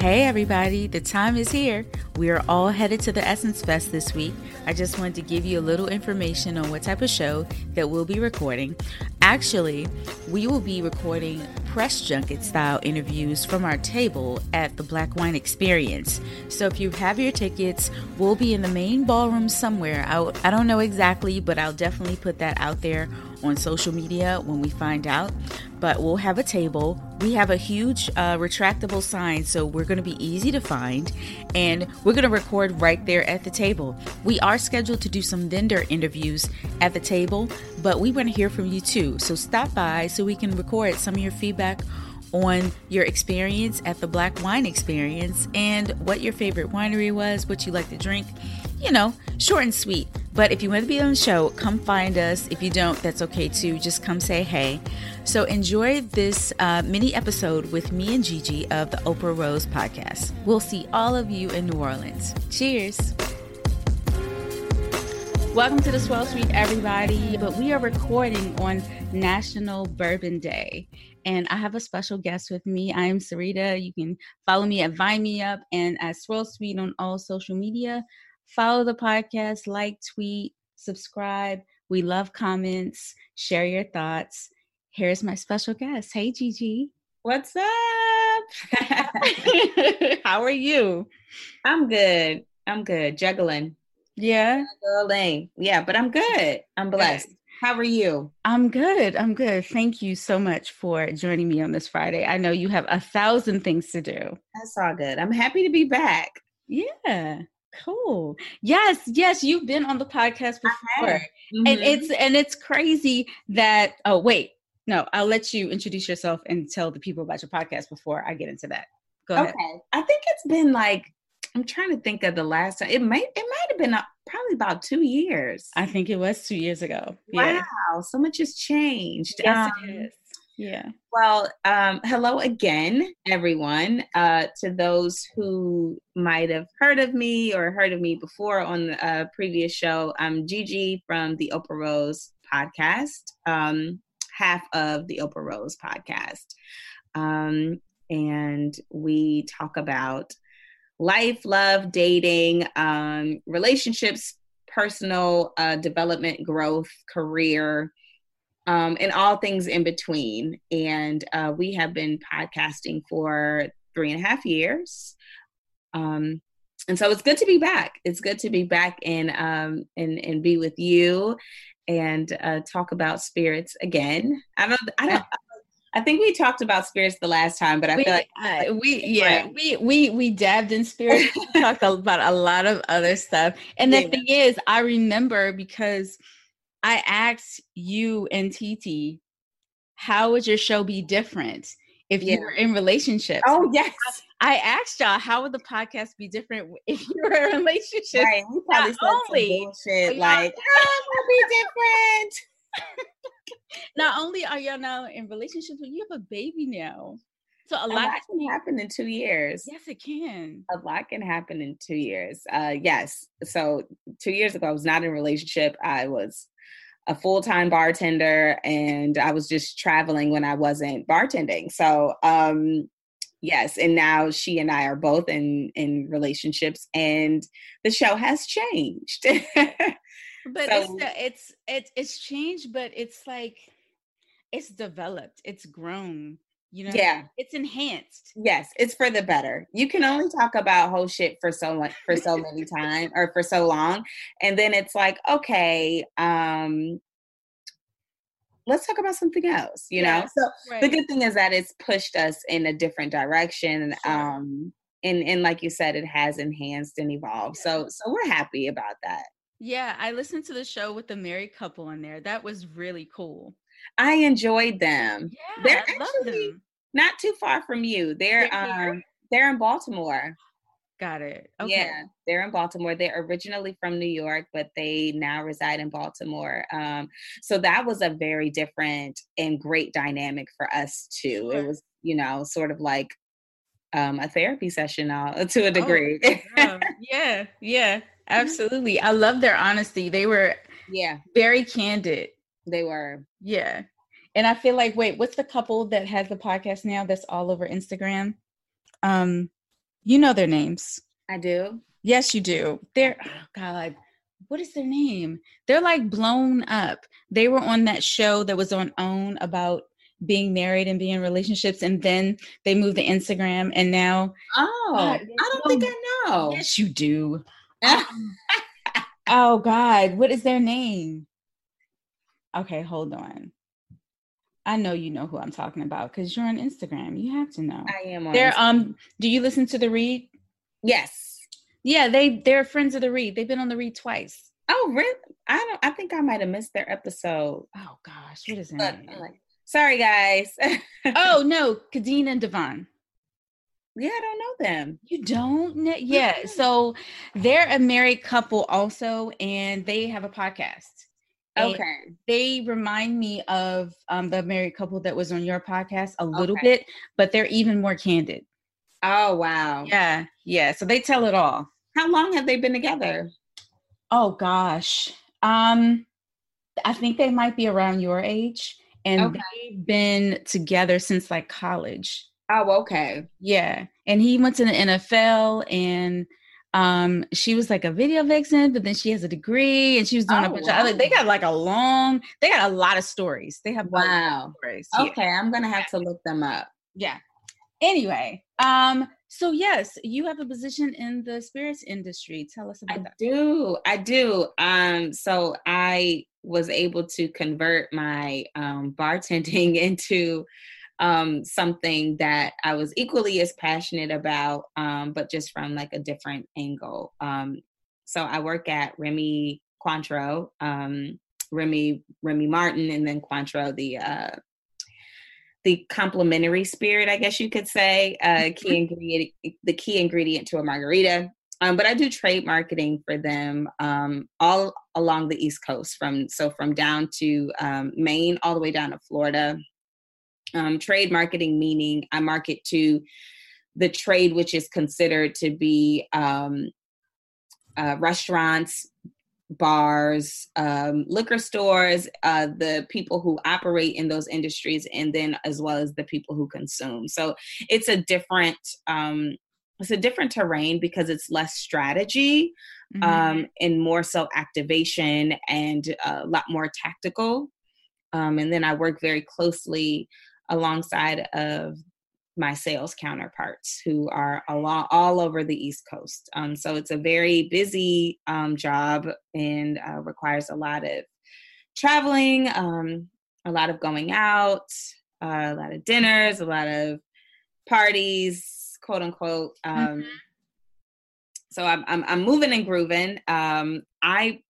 Hey everybody, the time is here. We are all headed to the Essence Fest this week. I just wanted to give you a little information on what type of show that we'll be recording. Actually, we will be recording press junket style interviews from our table at the Black Wine Experience. So if you have your tickets, we'll be in the main ballroom somewhere. I, I don't know exactly, but I'll definitely put that out there on social media when we find out. But we'll have a table. We have a huge uh, retractable sign, so we're going to be easy to find. And we're going to record right there at the table. We are scheduled to do some vendor interviews at the table, but we want to hear from you too. So stop by so we can record some of your feedback on your experience at the Black Wine Experience and what your favorite winery was, what you like to drink. You know, short and sweet. But if you want to be on the show, come find us. If you don't, that's okay too. Just come say hey. So enjoy this uh, mini episode with me and Gigi of the Oprah Rose podcast. We'll see all of you in New Orleans. Cheers. Welcome to the Swirl Suite, everybody. But we are recording on National Bourbon Day. And I have a special guest with me. I am Sarita. You can follow me at Vine Me Up and at Swirl Suite on all social media. Follow the podcast, like, tweet, subscribe. We love comments. Share your thoughts. Here's my special guest. Hey, Gigi. What's up? How are you? I'm good. I'm good. Juggling. Yeah. Juggling. Yeah, but I'm good. I'm blessed. Good. How are you? I'm good. I'm good. Thank you so much for joining me on this Friday. I know you have a thousand things to do. That's all good. I'm happy to be back. Yeah. Cool. Yes, yes, you've been on the podcast before. Mm-hmm. And it's and it's crazy that oh wait, no, I'll let you introduce yourself and tell the people about your podcast before I get into that. Go ahead. Okay. I think it's been like I'm trying to think of the last time. It might it might have been uh, probably about two years. I think it was two years ago. Wow, yeah. so much has changed. Yes, um, it is. Yeah. Well, um, hello again, everyone. Uh, to those who might have heard of me or heard of me before on the uh, previous show, I'm Gigi from the Oprah Rose podcast, um, half of the Oprah Rose podcast. Um, and we talk about life, love, dating, um, relationships, personal uh, development, growth, career um, and all things in between. And uh, we have been podcasting for three and a half years. Um, and so it's good to be back. It's good to be back and um, and and be with you and uh, talk about spirits again. I don't. I don't. I think we talked about spirits the last time, but I we, feel like uh, we yeah we we we dabbed in spirits. talked about a lot of other stuff, and the thing is, I remember because I asked you and Titi, how would your show be different if yeah. you were in relationships? Oh yes. I asked y'all how would the podcast be different if you were in a relationship? Right. We probably Not only, bullshit like oh, will be different. Not only are y'all now in relationships, but you have a baby now. So a, a lot, lot can happen in two years. Yes, it can. A lot can happen in two years. Uh, yes. So two years ago, I was not in a relationship. I was a full-time bartender and I was just traveling when I wasn't bartending. So um yes, and now she and I are both in in relationships and the show has changed. but so, it's, it's it's it's changed but it's like it's developed, it's grown you know yeah it's enhanced yes it's for the better you can only talk about whole shit for so like for so many time or for so long and then it's like okay um let's talk about something else, you yeah, know? So right. the good thing is that it's pushed us in a different direction. Sure. Um, and, and like you said, it has enhanced and evolved. Yeah. So, so we're happy about that. Yeah. I listened to the show with the married couple in there. That was really cool. I enjoyed them. Yeah, They're actually not too far from you. They're, they're um, they're in Baltimore. Got it. Okay. Yeah, they're in Baltimore. They're originally from New York, but they now reside in Baltimore. Um, so that was a very different and great dynamic for us too. Sure. It was, you know, sort of like um, a therapy session uh, to a oh, degree. Oh, yeah, yeah, absolutely. I love their honesty. They were, yeah, very candid. They were, yeah. And I feel like, wait, what's the couple that has the podcast now that's all over Instagram? Um, you know their names. I do. Yes, you do. They're oh God, what is their name? They're like blown up. They were on that show that was on OWN about being married and being in relationships, and then they moved to Instagram, and now oh, God, I don't think I know. Yes, you do. Oh God, what is their name? Okay, hold on. I know you know who I'm talking about because you're on Instagram. You have to know. I am on. They're um. Do you listen to the read? Yes. Yeah, they they're friends of the read. They've been on the read twice. Oh, really? I don't. I think I might have missed their episode. Oh gosh, what is name? Like, sorry, guys. oh no, Khadeen and Devale. Yeah, I don't know them. You don't? Know? Yeah. So they're a married couple also, and they have a podcast. Okay. They remind me of um, the married couple that was on your podcast a little okay. bit, but they're even more candid. Oh wow. Yeah, yeah. So they tell it all. How long have they been together? Oh gosh. Um I think they might be around your age and okay. they've been together since like college. Oh, okay. Yeah. And he went to the NFL and um she was like a video vixen but then she has a degree and she was doing oh, a bunch wow. of other they got like a long they got a lot of stories they have wow stories. okay yeah. i'm gonna have to look them up yeah anyway um so yes you have a position in the spirits industry tell us about that. I that do i do um so i was able to convert my um bartending into um, something that I was equally as passionate about, um, but just from like a different angle. Um, so I work at Remy Cointreau, um, Remy Remy Martin, and then Cointreau, the uh, the complementary spirit, I guess you could say, uh, mm-hmm. key ingredient, the key ingredient to a margarita. Um, but I do trade marketing for them um, all along the East Coast, from so from down to um, Maine all the way down to Florida, um, trade marketing meaning I market to the trade which is considered to be um, uh, restaurants, bars, um, liquor stores, uh, the people who operate in those industries, and then as well as the people who consume. So it's a different um, it's a different terrain because it's less strategy mm-hmm. um, and more so activation and a lot more tactical. Um, and then I work very closely alongside of my sales counterparts who are along all over the East Coast. Um, so it's a very busy um, job and uh, requires a lot of traveling, um, a lot of going out, uh, a lot of dinners, a lot of parties, quote unquote. Um, mm-hmm. So I'm, I'm, I'm moving and grooving. Um, I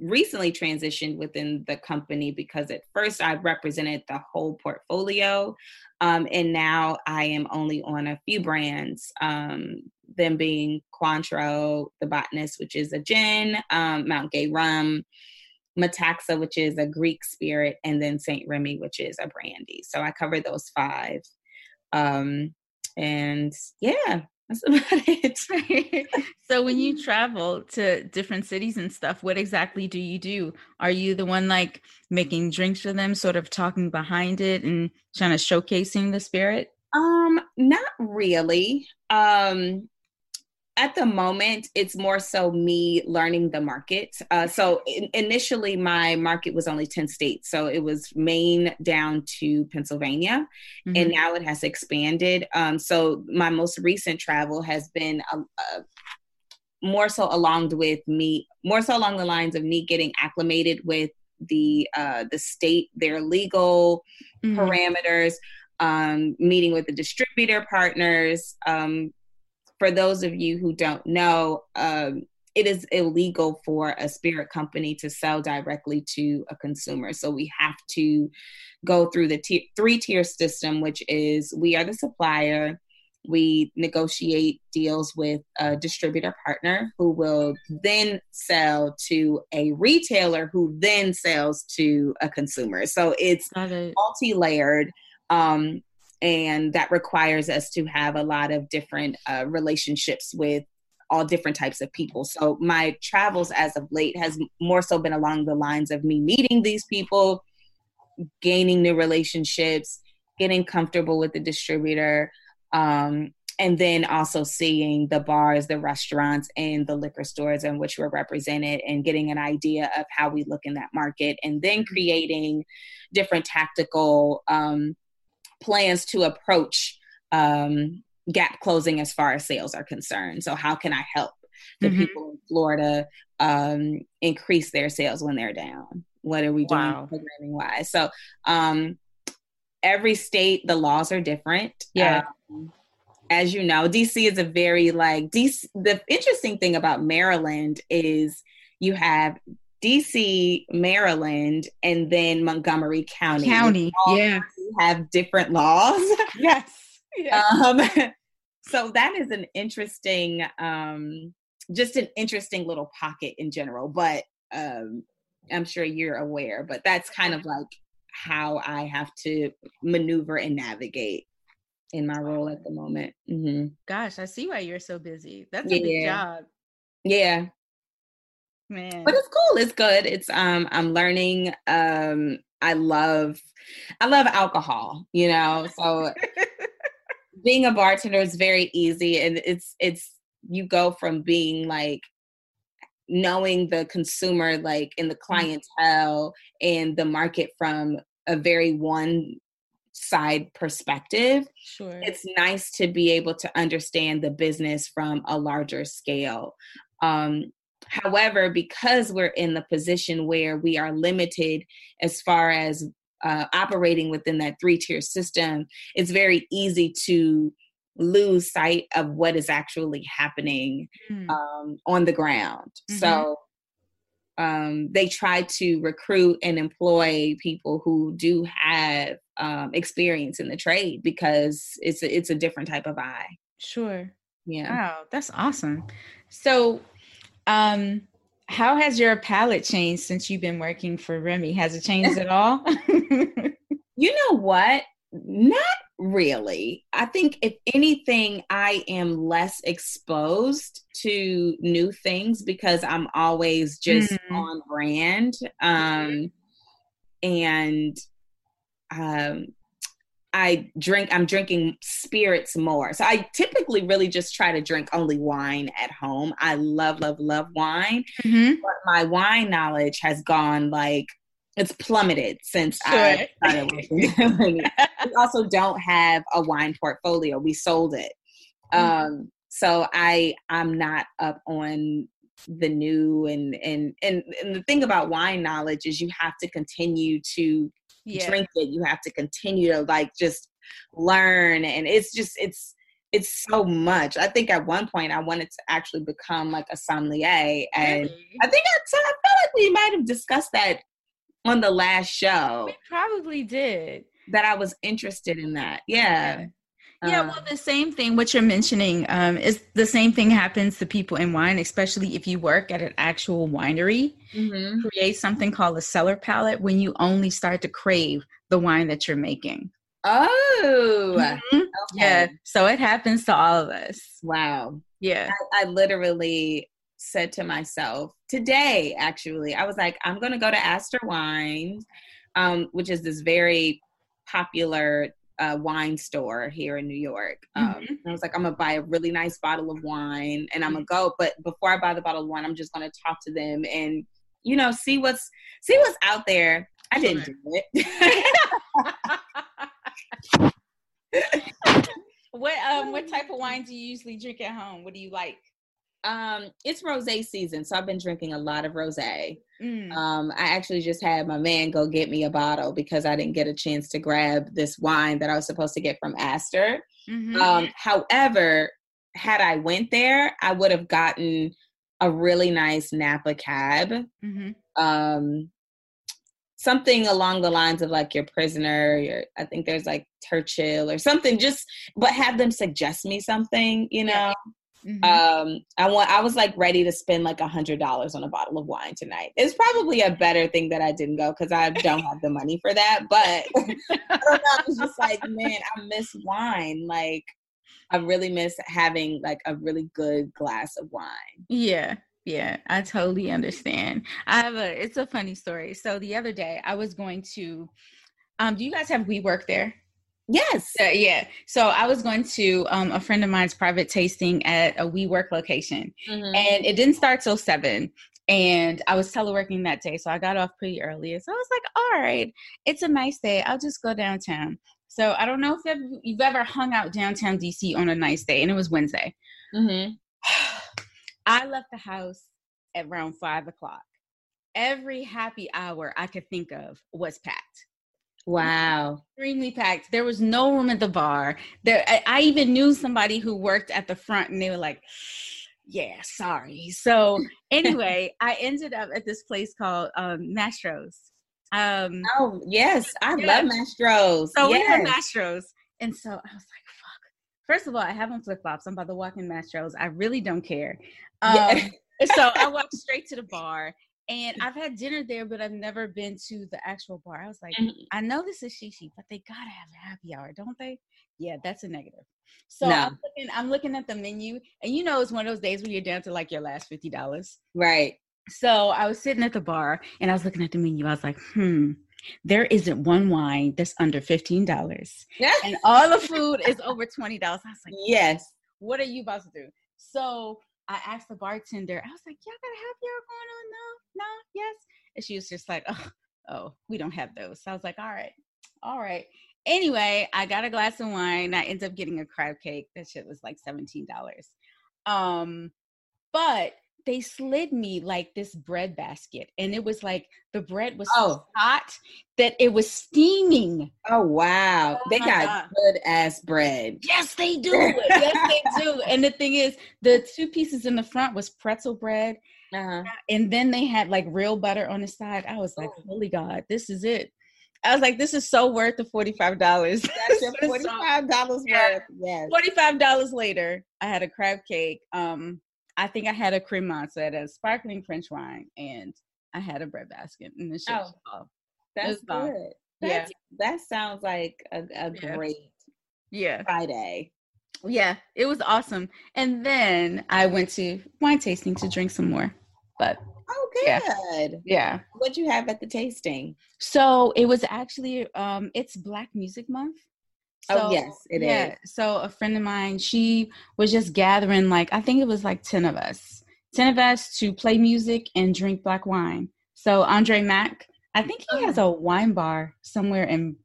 recently transitioned within the company because at first I represented the whole portfolio. Um, and now I am only on a few brands, um, them being Cointreau, The Botanist, which is a gin, um, Mount Gay Rum, Metaxa, which is a Greek spirit, and then St. Remy, which is a brandy. So I cover those five. Um, and yeah, that's about it. so when you travel to different cities and stuff, what exactly do you do? Are you the one like making drinks for them, sort of talking behind it and kind of showcasing the spirit? Um, not really. Um, at the moment, it's more so me learning the market. Uh, so in, initially, my market was only 10 states. So it was Maine down to Pennsylvania. Mm-hmm. And now it has expanded. Um, so my most recent travel has been a, a, more so along with me, more so along the lines of me getting acclimated with the uh, the state, their legal mm-hmm. parameters, um, meeting with the distributor partners. Um, for those of you who don't know, um, it is illegal for a spirit company to sell directly to a consumer. So we have to go through the t- three tier system, which is we are the supplier. We negotiate deals with a distributor partner who will then sell to a retailer who then sells to a consumer. So it's it. multi layered. Um, and that requires us to have a lot of different uh, relationships with all different types of people. So my travels as of late has more so been along the lines of me meeting these people, gaining new relationships, getting comfortable with the distributor, um, and then also seeing the bars, the restaurants, and the liquor stores in which we're represented and getting an idea of how we look in that market, and then creating different tactical um, plans to approach um, gap closing as far as sales are concerned. So, how can I help the mm-hmm. people in Florida um, increase their sales when they're down? What are we doing wow. programming wise? So, um, every state, the laws are different. Yeah. Um, as you know, DC is a very like DC. The interesting thing about Maryland is you have DC, Maryland, and then Montgomery County. County, yeah, have different laws. Yes. yes. Um, so that is an interesting, um, just an interesting little pocket in general. But um, I'm sure you're aware. But that's kind of like how I have to maneuver and navigate in my role at the moment. Mm-hmm. Gosh, I see why you're so busy. That's a yeah. big job. Yeah, Man. But it's cool. It's good. It's um I'm learning um I love I love alcohol, you know. So being a bartender is very easy and it's it's you go from being like knowing the consumer like in the mm. clientele and the market from a very one side perspective. Sure. It's nice to be able to understand the business from a larger scale. Um, However, because we're in the position where we are limited as far as uh, operating within that three tier system, it's very easy to lose sight of what is actually happening mm. um, on the ground. Mm-hmm. So um, they try to recruit and employ people who do have um, experience in the trade because it's a, it's a different type of eye. Sure. Yeah. Wow, that's awesome. So um, how has your palette changed since you've been working for Remy? Has it changed at all? you know what? Not really. I think if anything, I am less exposed to new things because I'm always just mm-hmm. on brand. Um, and um, I drink, I'm drinking spirits more. So I typically really just try to drink only wine at home. I love, love, love wine. Mm-hmm. But my wine knowledge has gone like, it's plummeted since sure. I started working. we also don't have a wine portfolio. We sold it. Mm-hmm. Um, so I I'm not up on the new and, and and and the thing about wine knowledge is you have to continue to yeah. drink it you have to continue to like just learn and it's just it's it's so much i think at one point i wanted to actually become like a sommelier and really? i think I, I feel like we might have discussed that on the last show we probably did that i was interested in that yeah. yeah. Yeah, well, the same thing. What you're mentioning um, is the same thing happens to people in wine, especially if you work at an actual winery. Mm-hmm. Create something called a cellar palette when you only start to crave the wine that you're making. Oh, mm-hmm. okay. yeah. So it happens to all of us. Wow. Yeah. I, I literally said to myself today, actually, I was like, I'm going to go to Astor Wines, um, which is this very popular a wine store here in New York. Um, mm-hmm. I was like, I'm gonna buy a really nice bottle of wine and I'm gonna go. But before I buy the bottle of wine, I'm just gonna talk to them and you know see what's see what's out there. I didn't do it. what um what type of wine do you usually drink at home? What do you like? Um, it's rosé season, so I've been drinking a lot of rosé. Mm. Um, I actually just had my man go get me a bottle because I didn't get a chance to grab this wine that I was supposed to get from Astor. Mhm. Um, however, had I went there, I would have gotten a really nice Napa cab. Mhm. Um, something along the lines of like your prisoner, your I think there's like Churchill or something, just but have them suggest me something, you know. Mhm. Um, I want I was like ready to spend like a hundred dollars on a bottle of wine tonight. It's probably a better thing that I didn't go because I don't have the money for that. But I don't know. I was just like, man, I miss wine. Like I really miss having like a really good glass of wine. Yeah, yeah, I totally understand. I have a it's a funny story. So the other day I was going to um do you guys have We Work there? Yes. Uh, yeah. So I was going to um a friend of mine's private tasting at a We Work location Mhm. and it didn't start till seven. And I was teleworking that day, so I got off pretty early. So I was like, "All right, it's a nice day. I'll just go downtown." So I don't know if you've- you've ever hung out downtown DC on a nice day, and it was Wednesday. Mhm. I left the house at around five o'clock. Every happy hour I could think of was packed. Wow. Extremely packed. There was no room at the bar. There, I, I even knew somebody who worked at the front, and they were like, "Yeah, sorry." So anyway, I ended up at this place called um, Mastro's. Um, Oh yes, I Yeah. love Mastros. so we had. Mastro's, and so I was like, "Fuck." First of all, I have on flip flops. I'm about to walk in Mastro's. I really don't care. Um, Yeah. so I walked straight to the bar, and I've had dinner there, but I've never been to the actual bar. I was like, Mhm. I know this is shishi, but they gotta have a happy hour, don't they? Yeah, that's a negative. So No. I'm looking, I'm looking at the menu, and you know, it's one of those days where you're down to like your last fifty dollars. Right. So I was sitting at the bar, and I was looking at the menu. I was like, hmm. There isn't one wine that's under fifteen dollars, and all the food is over twenty dollars. I was like, yes. what are you about to do? So I asked the bartender, I was like, y'all got a happy hour going on? No, no, yes. And she was just like, oh, oh, we don't have those. So I was like, all right, all right. Anyway, I got a glass of wine. I ended up getting a crab cake. That shit was like $17. Um, but they slid me like this bread basket. And it was like the bread was so Oh. hot that it was steaming. Oh wow. Oh they got God. good ass bread. Yes, they do. yes, they do. And the thing is, the two pieces in the front was pretzel bread, Uh-huh. and then they had like real butter on the side. I was like, Oh. holy God, this is it. I was like, this is so worth the forty-five dollars. That's your forty-five dollars Yeah. worth. Yes. Forty-five dollars later, I had a crab cake. Um, I think I had a I had a sparkling French wine, and I had a bread basket. And the shit Oh. That's good. Yeah. That's, That sounds like a, a Yeah. great yeah, Friday. yeah, it was awesome. And then I went to wine tasting to drink some more. But Oh, Yeah. good. yeah, What'd you have at the tasting? So it was actually um it's Black Music Month. Oh, yes, it yeah, So a friend of mine, she was just gathering like I think it was like 10 of us. 10 of us to play music and drink black wine. So Andre Mack, I think he has oh. a wine bar somewhere in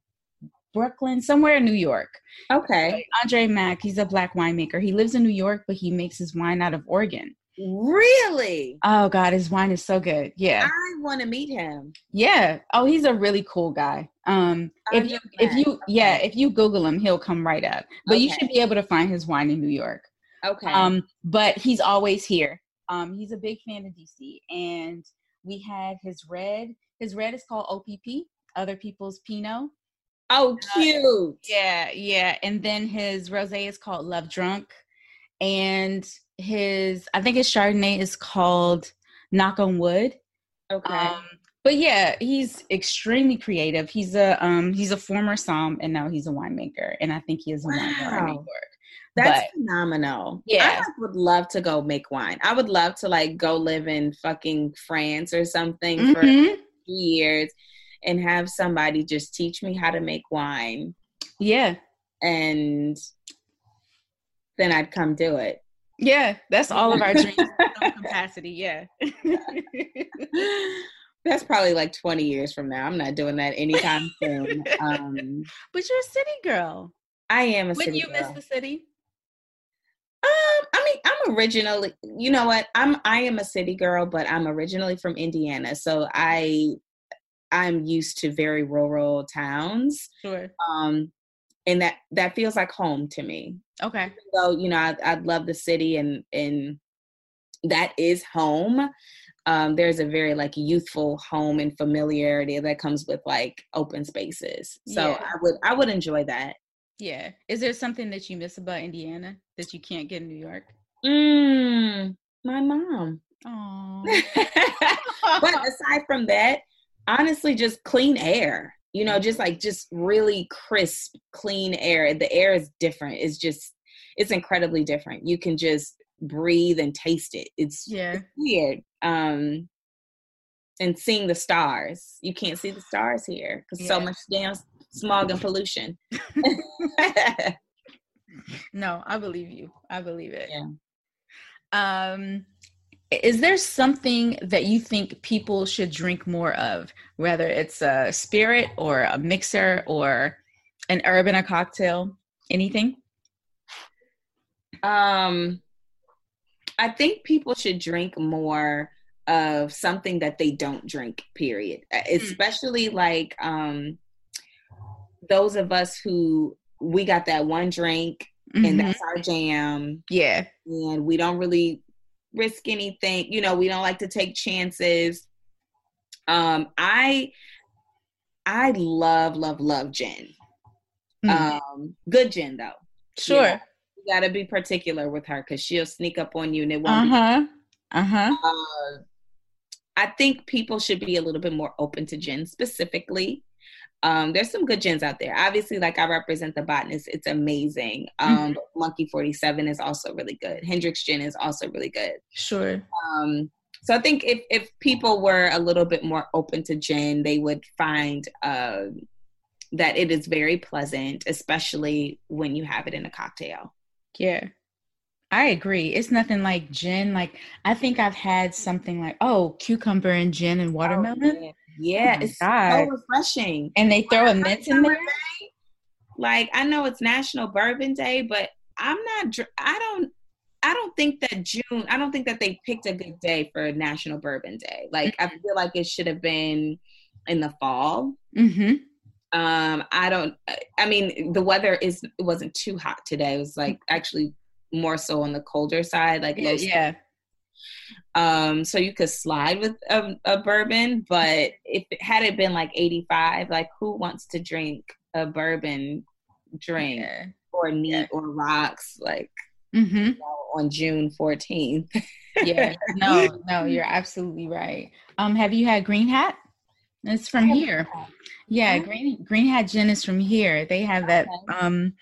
Brooklyn, somewhere in New York. Okay. Andre Mack, he's a black winemaker. He lives in New York, but he makes his wine out of Oregon. Really? Oh God, his wine is so good. Yeah. I want to meet him. Yeah. Oh, he's a really cool guy. Um, if you if you yeah, if you Google him, he'll come right up. But you should be able to find his wine in New York. Okay. Um, but he's always here. Um, he's a big fan of DC, and we had his red. His red is called OPP, Other People's Pinot. oh, cute. Yeah, yeah. And then his rosé is called Love Drunk, and his I think his Chardonnay is called Knock on Wood. Okay. Um, but yeah, he's extremely creative. He's a um he's a former som and now he's a winemaker, and I think he is a wine bar in New Wow. York. That's but- phenomenal. Yeah. I would love to go make wine. I would love to like go live in fucking France or something for Mhm. few years and have somebody just teach me how to make wine Yeah, and then I'd come do it. Yeah, that's all of our dreams capacity. Yeah, That's probably like 20 years from now. I'm not doing that anytime soon. Um, but you're a city girl. I am a Wouldn't you miss the city? Um, I mean, I'm originally, you know what? I'm I am a city girl, but I'm originally from Indiana, so I I'm used to very rural towns. Sure. Um, and that that feels like home to me. Okay. So you know, I I love the city, and and that is home. Um, there's a very like youthful home and familiarity that comes with like open spaces. So Yeah. I would I would enjoy that. Yeah. Is there something that you miss about Indiana that you can't get in New York? Mm, my mom. Oh. but aside from that, honestly, just clean air. You know, just like just really crisp, clean air. The air is different. It's just, it's incredibly different. You can just breathe and taste it. It's yeah. weird. Um, and seeing the stars. You can't see the stars here because so much damn smog and pollution. No, I believe you. I believe it. Yeah. Um is there something that you think people should drink more of, whether it's a spirit or a mixer or an herb in a cocktail? Anything? Um, I think people should drink more of something that they don't drink. Period. Uh, Especially like um, those of us who we got that one drink and Mhm. that's our jam, Yeah. and we don't really risk anything. You know, we don't like to take chances. Um, I I love love love gin. Mm. Um, good gin though. sure. You got to be particular with her because she'll sneak up on you and it won't. Uh-huh. Uh-huh. Uh, I think people should be a little bit more open to gin specifically. Um, there's some good gins out there. Obviously, like I represent the botanist, it's amazing. Um, Monkey 47 is also really good. Hendrick's gin is also really good. Sure. Um, so I think if if people were a little bit more open to gin, they would find uh, that it is very pleasant, especially when you have it in a cocktail. Yeah. I agree. It's nothing like gin. Like I think I've had something like, oh, cucumber and gin and watermelon. Oh, yeah, Oh it's God. so refreshing. And they throw a mint in there. Like I know it's National Bourbon Day, but I'm not. I don't. I don't think that June. I don't think that they picked a good day for National Bourbon Day. Like I feel like it should have been in the fall. Mm-hmm. Um, I don't. I mean, the weather is. It wasn't too hot today. It was like actually more so on the colder side. Like Yeah, yeah. Um so you could slide with a, a bourbon but if it had it been like 85 like who wants to drink a bourbon drink Yeah. or neat Yeah. or rocks like Mm-hmm. you know, on june 14th Yeah. No, no, you're absolutely right. Um, have you had Green Hat? It's from here. Yeah, Oh. Green Green Hat Gin is from here. They have that. Um,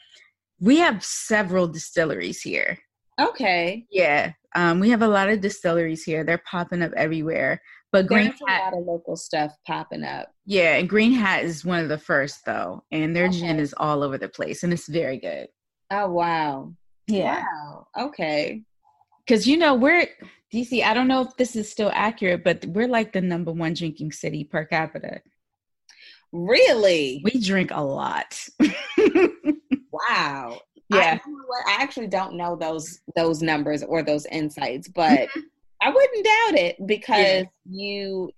we have several distilleries here. okay Yeah. Um, we have a lot of distilleries here. They're popping up everywhere. But Green there's a Hat, lot of local stuff popping up yeah, and Green Hat is one of the first though, and their gin is all over the place, and it's very good. oh wow wow okay because you know we're DC. I don't know if this is still accurate, but we're like the number one drinking city per capita. really We drink a lot. wow Yeah. I, you know what? I actually don't know those those numbers or those insights, but I wouldn't doubt it because you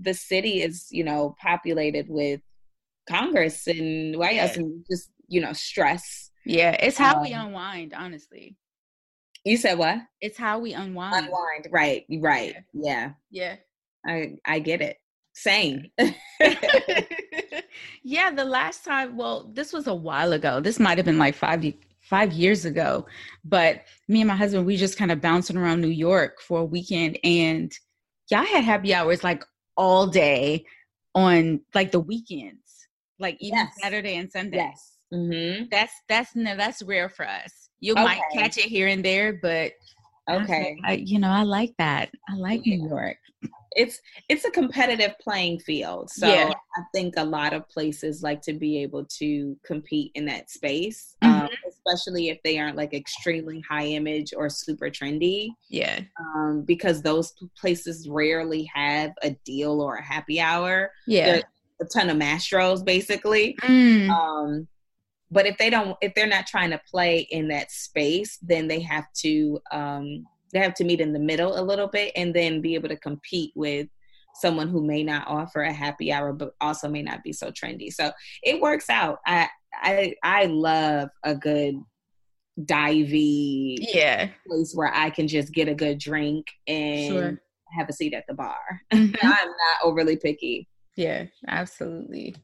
the city is, you know, populated with Congress and why Yeah. and just, you know, stress. yeah, it's how we Um, unwind. Honestly, You said what? it's how we unwind. Unwind. Right. Right. Yeah. Yeah. I I get it. Same. yeah, the last time, well, this was a while ago. This might have been like five y- five years ago. But me and my husband, we just kind of bouncing around New York for a weekend, and y'all had happy hours like all day on like the weekends, like even Yes. Saturday and Sunday. yes. Mm-hmm. That's that's no, that's rare for us. You might catch it here and there, but Okay. like, I, you know, I like that. I like New York. It's it's a competitive playing field so Yeah. i think a lot of places like to be able to compete in that space Mm-hmm. um, especially if they aren't like extremely high image or super trendy Yeah. um, because those places rarely have a deal or a happy hour Yeah. A ton of mastros basically Mm. um, but if they don't if they're not trying to play in that space then they have to um they have to meet in the middle a little bit and then be able to compete with someone who may not offer a happy hour but also may not be so trendy so it works out i i i love a good divey yeah place where i can just get a good drink and Sure. have a seat at the bar Mhm. i'm not overly picky Yeah, absolutely.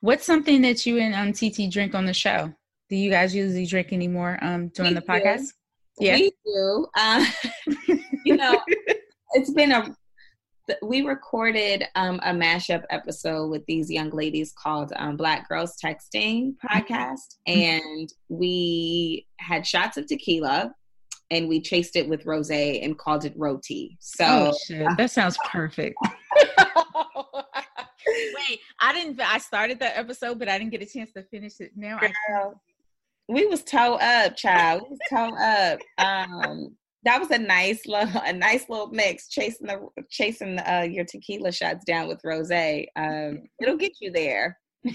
What's something that you and um TT drink on the show? Do you guys usually drink anymore um during We the do. Podcast? Yeah. we do uh, you know it's been a we recorded um, a mashup episode with these young ladies called um, Black Girls Texting podcast, and we had shots of tequila, and we chased it with rosé and called it roti. So oh shit, that sounds perfect. Wait, I didn't. I started that episode, but I didn't get a chance to finish it. Now I Girl, we was toe up, child. We was toe up. Um, that was a nice little, a nice little mix. Chasing the chasing uh, your tequila shots down with rosé. Um, it'll get you there.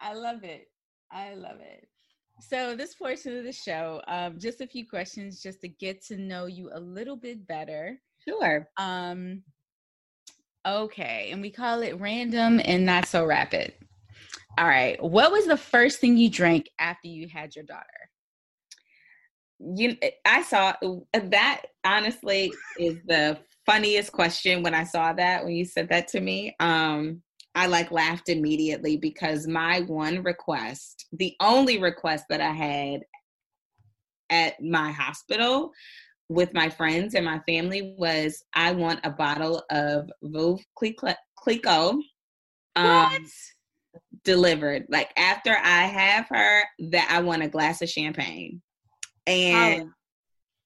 I love it. I love it. So this portion of the show, um, just a few questions, just to get to know you a little bit better. sure. Um, okay, and we call it random and not so rapid. All right, what was the first thing you drank after you had your daughter? You, I saw that. Honestly, is the funniest question when I saw that when you said that to me. Um, I like laughed immediately because my one request, the only request that I had at my hospital with my friends and my family was I want a bottle of Veuve Clicquot um, delivered. Like after I have her, that I want a glass of champagne. And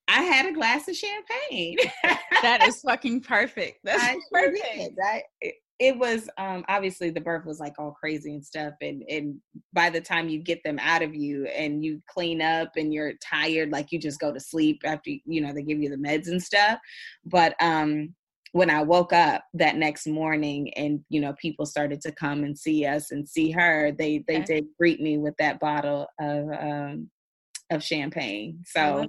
I had a glass of champagne. that is fucking perfect. That's I perfect. did. I, it, it was um obviously the birth was like all crazy and stuff and and by the time you get them out of you and you clean up and you're tired like you just go to sleep after you know they give you the meds and stuff but um when I woke up that next morning and you know people started to come and see us and see her they they Okay. did greet me with that bottle of um of champagne so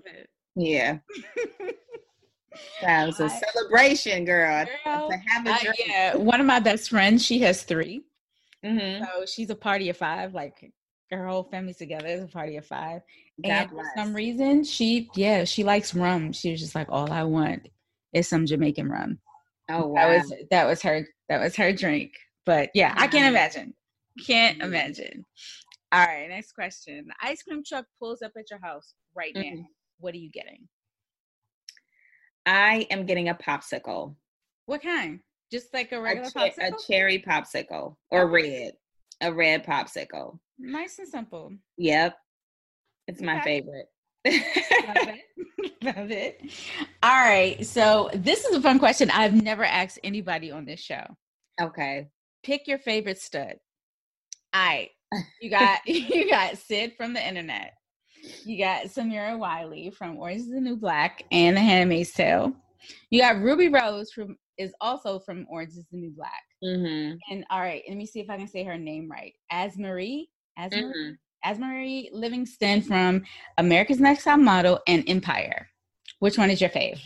yeah that was a I- celebration girl, Girl, to have a yeah, one of my best friends, she has three. Mhm. So she's a party of five. Like her whole family's together is a party of five. God and for some reason, she yeah, she likes rum. She was just like, all I want is some Jamaican rum. Oh wow. That was that was her that was her drink. But yeah, I can't imagine. Can't imagine. All right, next question. The ice cream truck pulls up at your house right now. Mhm. What are you getting? I am getting a popsicle. What kind? Just like a A, regular che- popsicle? a cherry popsicle or Okay. red. A red popsicle. nice and simple. Yep. It's my favorite. Love it. Love it. All right. So this is a fun question. I've never asked anybody on this show. okay. Pick your favorite stud. All right. You got you got Syd from the internet. You got Samira Wiley from Orange is the New Black and The Handmaid's Tale. You got Ruby Rose from is also from Orange is the New Black. hmm And all right, let me see if I can say her name right. As Marie. AzMarie. hmm AzMarie Livingston from America's Next Top Model and Empire. Which one is your fave?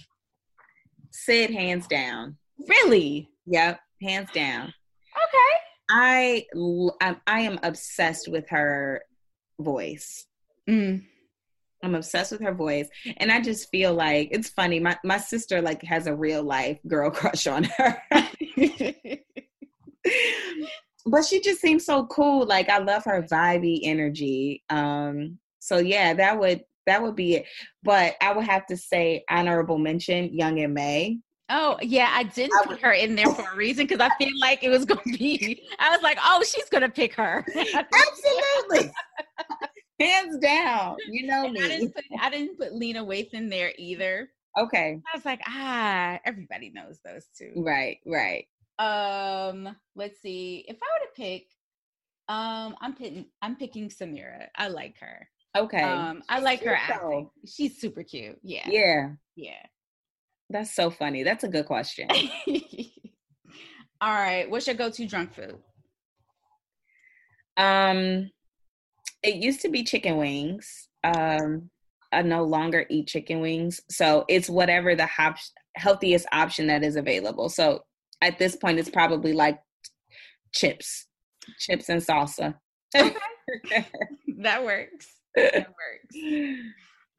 Syd hands down. Really? Yep. Hands down. Okay. I I am obsessed with her voice. Mm. I'm obsessed with her voice. And I just feel like it's funny. My my sister like has a real life girl crush on her. but she just seems so cool. Like I love her vibey energy. Um so yeah, that would that would be it. But I would have to say honorable mention Young M.A. oh, yeah, I did I put her in there for a reason because I feel like it was going to be, I was like, oh, she's going to pick her. Absolutely. Hands down. You know And I me. didn't, put, I didn't put Lena Waithe in there either. Okay. I was like, ah, everybody knows those two. Right, right. Um, let's see. If I were to pick, um, I'm picking I'm picking Samira. I like her. Okay. Um, I like her acting. She's super cute. Yeah. yeah. Yeah. That's so funny. That's a good question. All right. What's your go-to drunk food? Um, it used to be chicken wings. Um, I no longer eat chicken wings, so it's whatever the hop- healthiest option that is available. So at this point, it's probably like chips, chips and salsa. Okay. that works. That works.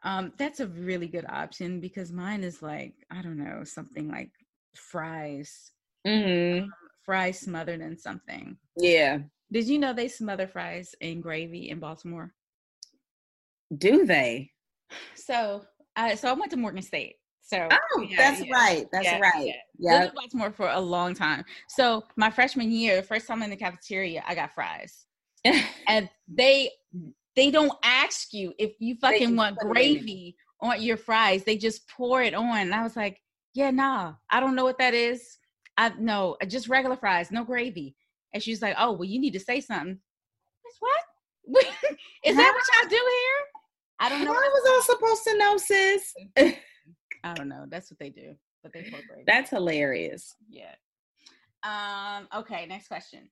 Um, that's a really good option because mine is like I don't know something like fries, hmm um, fries smothered in something. Yeah. Did you know they smother fries in gravy in Baltimore? Do they? So, I so I went to Morgan State. So, Oh, yeah, that's yeah, right. That's yeah, right. Lived Yeah. in Baltimore for a long time. So my freshman year, the first time in the cafeteria, I got fries, and they they don't ask you if you fucking want put it in. gravy on your fries. They just pour it on. And I was like, yeah, nah, I don't know what that is. I no, uh, just regular fries, no gravy. And she's like, oh, well, you need to say something. Miss, What? is that what y'all do here? I don't How I was all supposed to know, sis? I don't know. That's what they do. But they gravy. That's hilarious. Yeah. Um, okay, next question.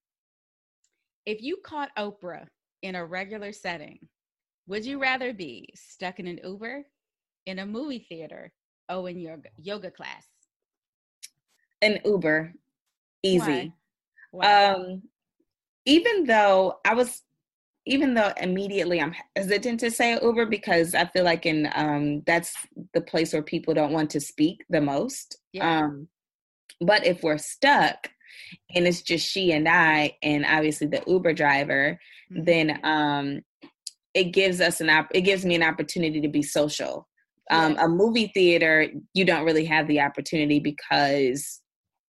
If you caught Oprah in a regular setting, would you rather be stuck in an Uber, in a movie theater, or in your yoga class? An Uber, easy. Why? Why? Um, even though I was, even though immediately I'm hesitant to say Uber because I feel like in um that's the place where people don't want to speak the most. Yeah. Um, but if we're stuck and it's just she and I, and obviously the Uber driver, Mhm. then um it gives us an op- it gives me an opportunity to be social. Um, Yeah. A movie theater, you don't really have the opportunity because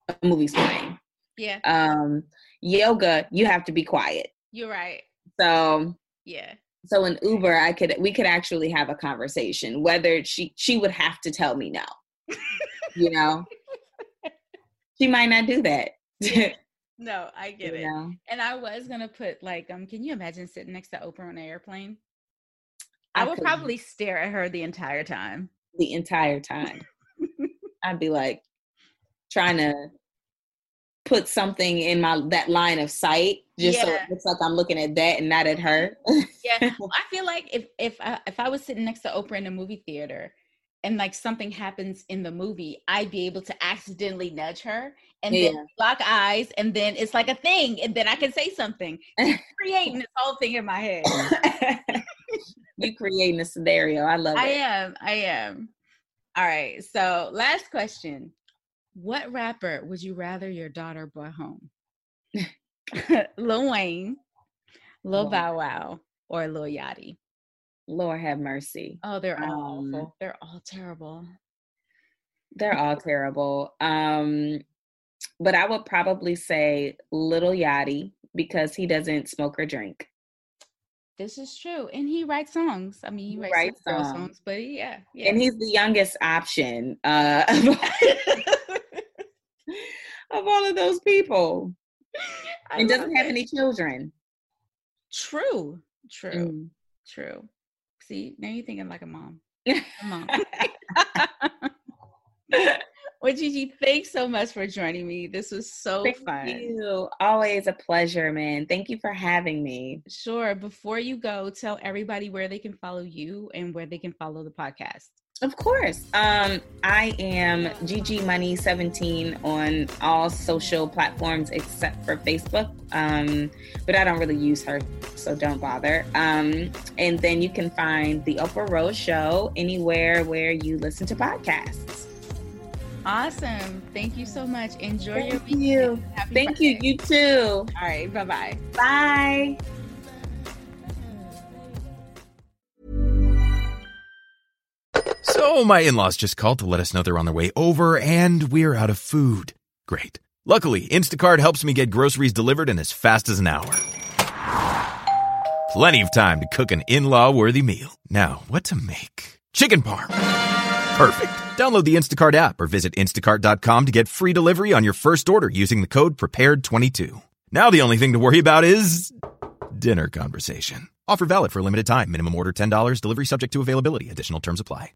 a movie's playing. yeah, Um, yoga, you have to be quiet. you're right. So Yeah. so in Uber, I could we could actually have a conversation. Whether she she would have to tell me no, you know, she might not do that. No, I get you it. know? And I was gonna put like, um, can you imagine sitting next to Oprah on an airplane? I, I would couldn't. probably stare at her the entire time. the entire time. I'd be like trying to put something in my that line of sight just so it looks like I'm looking at that and not at her. Yeah, well, I feel like if if I, if I was sitting next to Oprah in a movie theater, and like something happens in the movie, I'd be able to accidentally nudge her and Yeah. then lock eyes, and then it's like a thing, and then I can say something, creating this whole thing in my head. you creating a scenario. I love it. I am, I am. All right, so last question: What rapper would you rather your daughter brought home? Lil Wayne, Lil Wow. Bow Wow, or Lil Yachty? Lord have mercy. Oh, they're all Um, awful. They're all terrible. They're all terrible. Um, but I would probably say Little Yachty because he doesn't smoke or drink. This is true, and he writes songs. I mean, he He writes, writes songs. songs, but yeah, yeah. And he's the youngest option uh, of all of those people and doesn't have it. any children. True, true, Mm. true. See, now you're thinking like a mom. A mom. well, GG, thanks so much for joining me. This was so Thank fun. you. Always a pleasure, man. Thank you for having me. Sure. Before you go, tell everybody where they can follow you and where they can follow the podcast. Of course. Um, I am GG Money 17 on all social platforms except for Facebook. Um, but I don't really use her, so don't bother. Um, and then you can find the Oprah Rose Show anywhere where you listen to podcasts. Awesome. Thank you so much. Enjoy your Thank weekend. you. Happy Thank you. You too. All right. Bye bye bye. So, my in laws just called to let us know they're on their way over and we're out of food. Great. Luckily, Instacart helps me get groceries delivered in as fast as an hour. Plenty of time to cook an in law worthy meal. Now, what to make? Chicken parm. Perfect. Download the Instacart app or visit instacart.com to get free delivery on your first order using the code PREPARED22. Now, the only thing to worry about is dinner conversation. Offer valid for a limited time. Minimum order $10. Delivery subject to availability. Additional terms apply.